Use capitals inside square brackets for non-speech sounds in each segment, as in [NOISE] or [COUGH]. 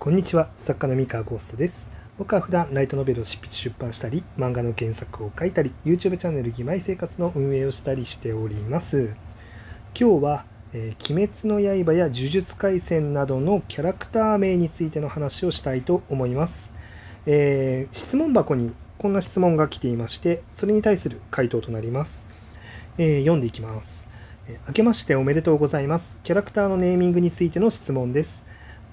こんにちは。作家の三河ゴーストです。僕は普段ライトノベルを執筆出版したり漫画の原作を書いたり YouTube チャンネル「義妹生活」の運営をしたりしております。今日は、えー、鬼滅の刃」や「呪術廻戦」などのキャラクター名についての話をしたいと思います、えー、質問箱にこんな質問が来ていましてそれに対する回答となります、えー、読んでいきます。明けましておめでとうございます。キャラクターのネーミングについての質問です。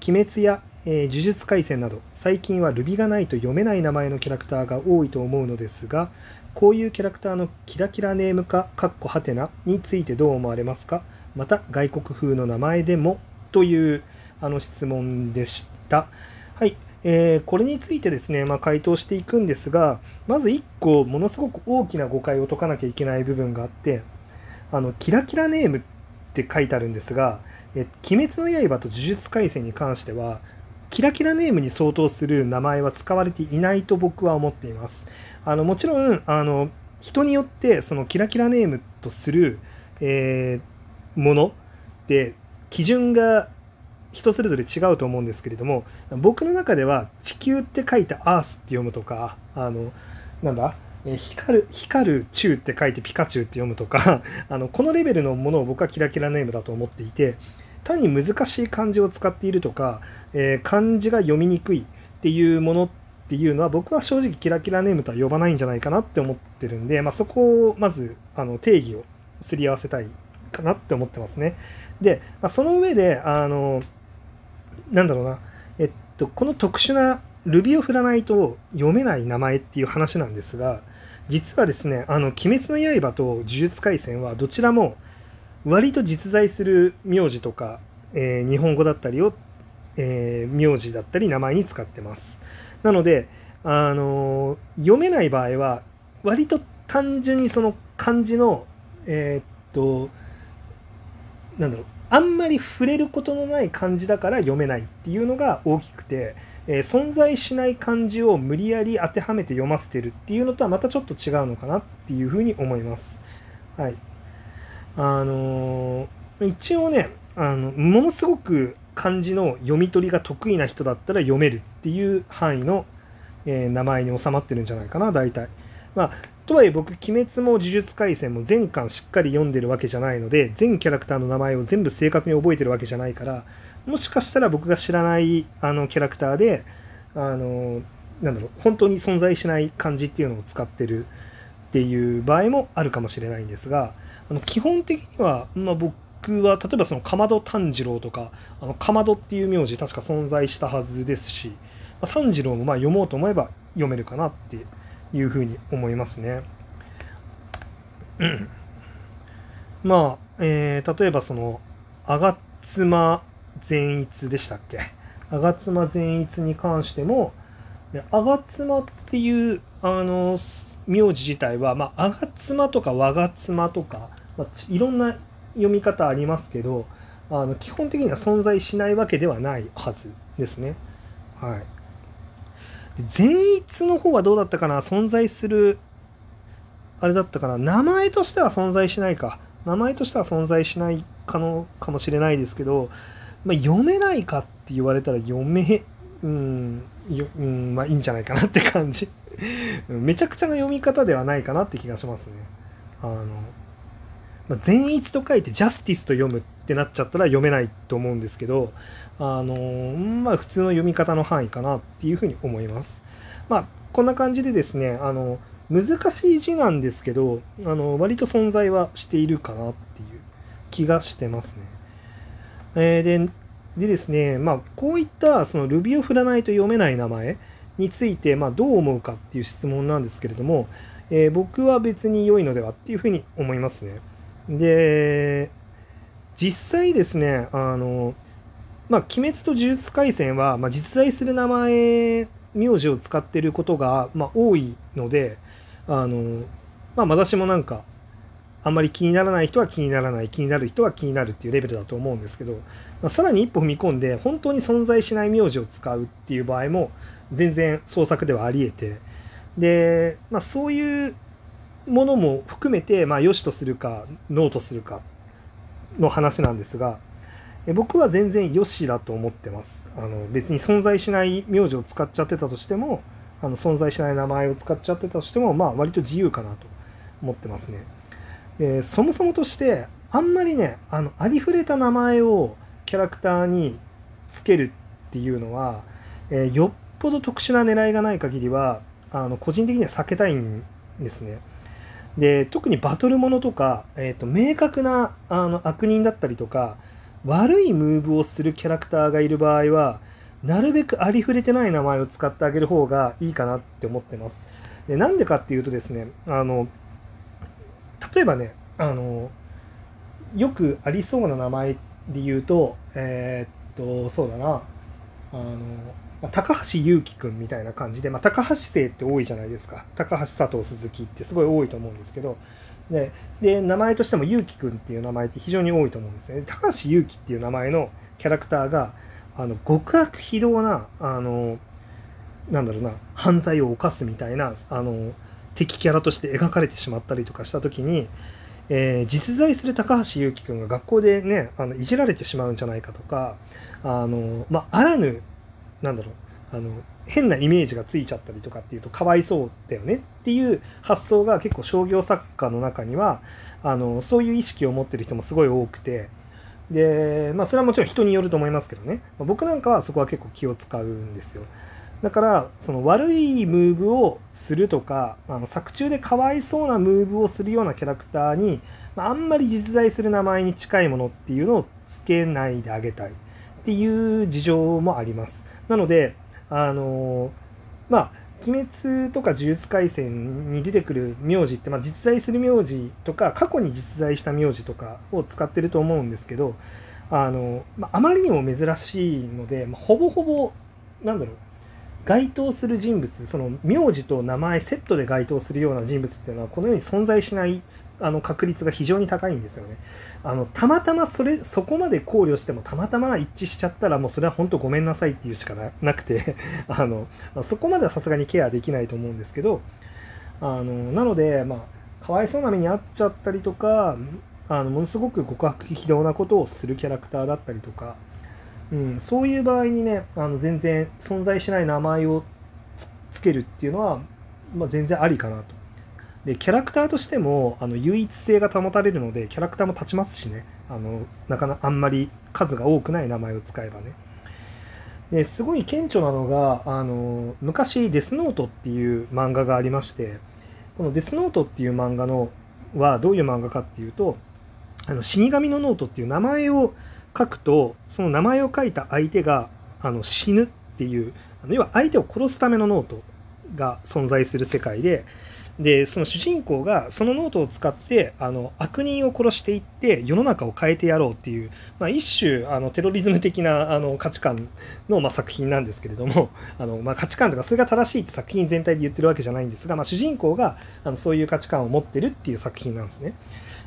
鬼滅やえー、呪術廻戦など最近はルビがないと読めない名前のキャラクターが多いと思うのですがこういうキャラクターのキラキラネーム化かっこはてなについてどう思われますか？また外国風の名前でもというあの質問でした。はい、えー、これについてですね、まあ、回答していくんですがまず1個ものすごく大きな誤解を解かなきゃいけない部分があってあのキラキラネームって書いてあるんですが「え鬼滅の刃」と「呪術廻戦」に関してはキラキラネームに相当する名前は使われていないと僕は思っています。あのもちろんあの人によってそのキラキラネームとする、えー、もので基準が人それぞれ違うと思うんですけれども僕の中では地球って書いてアースって読むとかあのなんだ光る光るチュウって書いてピカチュウって読むとかあのこのレベルのものを僕はキラキラネームだと思っていて単に難しい漢字を使っているとか、えー、漢字が読みにくいっていうものっていうのは僕は正直キラキラネームとは呼ばないんじゃないかなって思ってるんで、まあ、そこをまずあの定義をすり合わせたいかなって思ってますね。で、まあ、その上であのなんだろうな、えっと、この特殊なルビを振らないと読めない名前っていう話なんですが実はですね「あの鬼滅の刃」と「呪術廻戦」はどちらも割と実在する名字とか、えー、日本語だったりを、えー、名字だったり名前に使ってます。なので、あのー、読めない場合は割と単純にその漢字のえっとなんだろうあんまり触れることのない漢字だから読めないっていうのが大きくて、えー、存在しない漢字を無理やり当てはめて読ませてるっていうのとはまたちょっと違うのかなっていうふうに思います。はい。あの一応ねあのものすごく漢字の読み取りが得意な人だったら読めるっていう範囲の、えー、名前に収まってるんじゃないかな大体。まあ、とはいえ僕「鬼滅」も「呪術廻戦」も全巻しっかり読んでるわけじゃないので全キャラクターの名前を全部正確に覚えてるわけじゃないからもしかしたら僕が知らないあのキャラクターであのなんだろう本当に存在しない漢字っていうのを使ってるっていう場合もあるかもしれないんですがあの基本的には、まあ、僕は例えばそのかまど炭治郎とかあのかまどっていう名字確か存在したはずですし、まあ、炭治郎もまあ読もうと思えば読めるかなっていうふうに思いますね。まあ、えー、例えばその吾妻善逸でしたっけ？吾妻善逸に関しても吾妻っていうあの名字自体は、まあ、あが妻とかわが妻とか、まあ、いろんな読み方ありますけど、あの基本的には存在しないわけではないはずですね。はい。善逸の方はどうだったかな？存在する、あれだったかな？名前としては存在しないか。名前としては存在しないかのかもしれないですけど、まあ、読めないかって言われたら読め、うん、ようん、まあいいんじゃないかなって感じ。めちゃくちゃな読み方ではないかなって気がしますね。あの、まあ、善逸と書いてジャスティスと読むってなっちゃったら読めないと思うんですけど、あの、まあ普通の読み方の範囲かなっていうふうに思います。まあこんな感じでですね、あの、難しい字なんですけど、あの、割と存在はしているかなっていう気がしてますね。えー、で、でですね、まあ、こういったそのルビを振らないと読めない名前について、まあ、どう思うかっていう質問なんですけれども、えー、僕は別に良いのではっていうふうに思いますね。で、実際ですね、あの、まあ、鬼滅と呪術廻戦は、まあ、実在する名前、名字を使ってることが、まあ、多いので、あの、まあ、私もなんか、あんまり気にならない人は気にならない、気になる人は気になるっていうレベルだと思うんですけど、まあ、さらに一歩踏み込んで、本当に存在しない名字を使うっていう場合も、全然創作ではあり得て、で、まあ、そういうものも含めて、まあ、良しとするか、ノーとするかの話なんですが、僕は全然良しだと思ってます。あの別に存在しない名字を使っちゃってたとしてもあの存在しない名前を使っちゃってたとしてもまあ割と自由かなと思ってますね。でそもそもとしてあんまりねあのありふれた名前をキャラクターにつけるっていうのは、えー、よっぽど特殊な狙いがない限りはあの個人的には避けたいんですね。で特にバトルものとか、えーと、明確なあの悪人だったりとか悪いムーブをするキャラクターがいる場合はなるべくありふれてない名前を使ってあげる方がいいかなって思ってます。でなんでかっていうとですねあの例えばねあのよくありそうな名前で言うとえー、っとそうだな。あの高橋優輝くんみたいな感じで、まあ、高橋生って多いじゃないですか。高橋佐藤鈴木ってすごい多いと思うんですけど。でで名前としても優輝くんっていう名前って非常に多いと思うんですね。高橋優輝っていう名前のキャラクターがあの極悪非道なあのなんだろうな犯罪を犯すみたいなあの敵キャラとして描かれてしまったりとかした時に、えー、実在する高橋優輝くんが学校でねあのいじられてしまうんじゃないかとかあの、まあ、あらぬなんだろうあの変なイメージがついちゃったりとかっていうとかわいそうだよねっていう発想が結構商業作家の中にはあのそういう意識を持ってる人もすごい多くてでまあそれはもちろん人によると思いますけどね。ま僕なんかはそこは結構気を使うんですよ。だからその悪いムーブをするとかあの作中でかわいそうなムーブをするようなキャラクターに、あ、あんまり実在する名前に近いものっていうのをつけないであげたい。っていう事情もあります。なので、あのまあ、鬼滅とか呪術廻戦に出てくる名字って、まあ、実在する名字とか、過去に実在した名字とかを使ってると思うんですけど、あのまあ、あまりにも珍しいので、まあ、ほぼほぼ、なんだろう、該当する人物、その名字と名前セットで該当するような人物っていうのは、このように存在しないあの確率が非常に高いんですよね。あのたまたまそれそこまで考慮してもたまたま一致しちゃったらもうそれは本当ごめんなさいっていうしかなくて [LAUGHS] あのそこまではさすがにケアできないと思うんですけどあのなのでまあかわいそうな目に遭っちゃったりとかあのものすごく極悪非道なことをするキャラクターだったりとか、うん、そういう場合にねあの全然存在しない名前をつけるっていうのは、まあ、全然ありかなと。でキャラクターとしてもあの唯一性が保たれるのでキャラクターも立ちますしね。あのなかなあんまり数が多くない名前を使えばね。ですごい顕著なのがあの昔デスノートっていう漫画がありましてこのデスノートっていう漫画のはどういう漫画かっていうとあの死神のノートっていう名前を書くとその名前を書いた相手があの死ぬっていうあの要は相手を殺すためのノートが存在する世界ででその主人公がそのノートを使ってあの悪人を殺していって世の中を変えてやろうっていう、まあ、一種あのテロリズム的なあの価値観の、まあ、作品なんですけれどもあの、まあ、価値観とかそれが正しいって作品全体で言ってるわけじゃないんですが、まあ、主人公があのそういう価値観を持ってるっていう作品なんですね。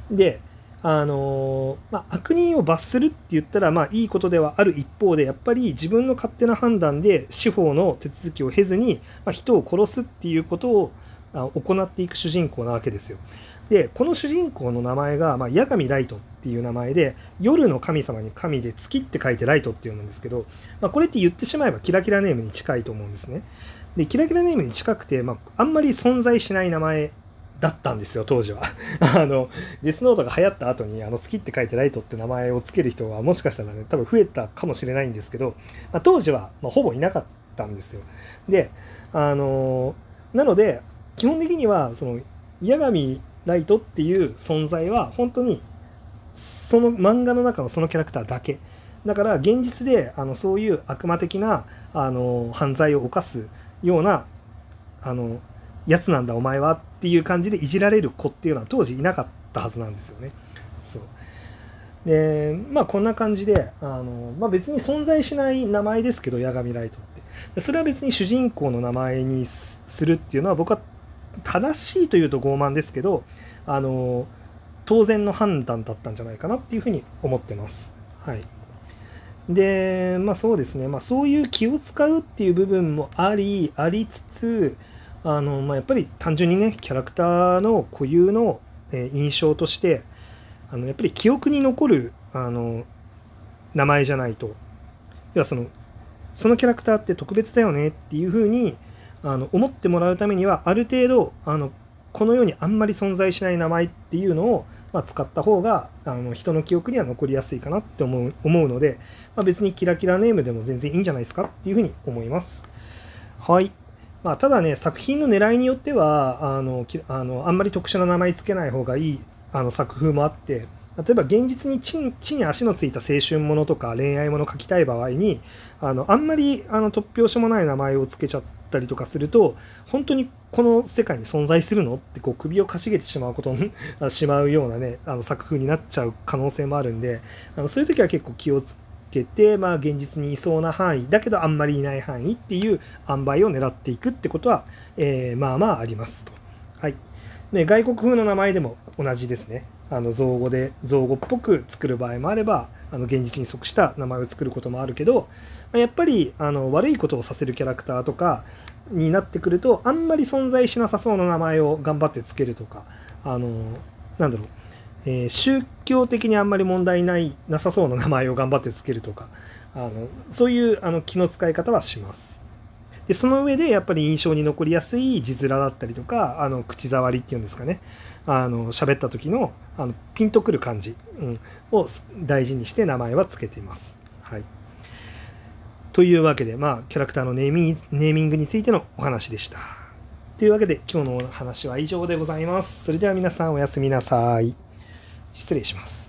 であのまあ、悪人を罰するって言ったら、まあ、いいことではある一方でやっぱり自分の勝手な判断で司法の手続きを経ずに、まあ、人を殺すっていうことを行っていく主人公なわけですよ。でこの主人公の名前が、まあ、八神ライトっていう名前で夜の神様に神で月って書いてライトって読むんですけど、まあ、これって言ってしまえばキラキラネームに近いと思うんですね。でキラキラネームに近くて、まあ、あんまり存在しない名前だったんですよ当時は。[LAUGHS] あのデスノートが流行った後にあの月って書いてライトって名前を付ける人はもしかしたらね多分増えたかもしれないんですけど、まあ、当時は、まほぼいなかったんですよ。であのなので基本的にはその八神ライトっていう存在は本当にその漫画の中のそのキャラクターだけ。だから現実であのそういう悪魔的なあの犯罪を犯すようなあのやつなんだお前はっていう感じでいじられる子っていうのは当時いなかったはずなんですよね。そうでまあこんな感じであの、まあ、別に存在しない名前ですけど八神ライトってそれは別に主人公の名前にするっていうのは僕は正しいというと傲慢ですけどあの当然の判断だったんじゃないかなっていうふうに思ってます。はい、でまあそうですね、まあ、そういう気を使うっていう部分もありありつつあの、まあ、やっぱり単純にねキャラクターの固有のえ印象としてあのやっぱり記憶に残るあの名前じゃないと要はそのそのキャラクターって特別だよねっていうふうにあの思ってもらうためにはある程度あのこの世にあんまり存在しない名前っていうのを、まあ、使った方があの人の記憶には残りやすいかなって思う思うので、まあ、別にキラキラネームでも全然いいんじゃないですかっていうふうに思います。はい。まあ、ただね、作品の狙いによってはあのあのあんまり特殊な名前つけない方がいいあの作風もあって、例えば現実に地に地に足のついた青春ものとか恋愛もの書きたい場合にあのあんまりあの突拍子もない名前をつけちゃったりとかすると本当にこの世界に存在するのってこう首をかしげてしまうこと [LAUGHS] しまうようなねあの作風になっちゃう可能性もあるんであのそういう時は結構気をつけけて、まあ、現実にいそうな範囲だけどあんまりいない範囲っていう塩梅を狙っていくってことは、えー、まあまあありますと。はい、で外国風の名前でも同じですね。あの造語で造語っぽく作る場合もあればあの現実に即した名前を作ることもあるけどやっぱりあの悪いことをさせるキャラクターとかになってくるとあんまり存在しなさそうな名前を頑張ってつけるとかあのなんだろう、えー、宗教的にあんまり問題ないなさそうな名前を頑張ってつけるとかあのそういうあの気の使い方はします。でその上でやっぱり印象に残りやすい字面だったりとかあの口触りっていうんですかねあの喋った時のあのピンとくる感じ、うん、を大事にして名前は付けています。はい、というわけで、まあ、キャラクターのネーミングについてのお話でした。というわけで今日のお話は以上でございます。それでは皆さんおやすみなさい。失礼します。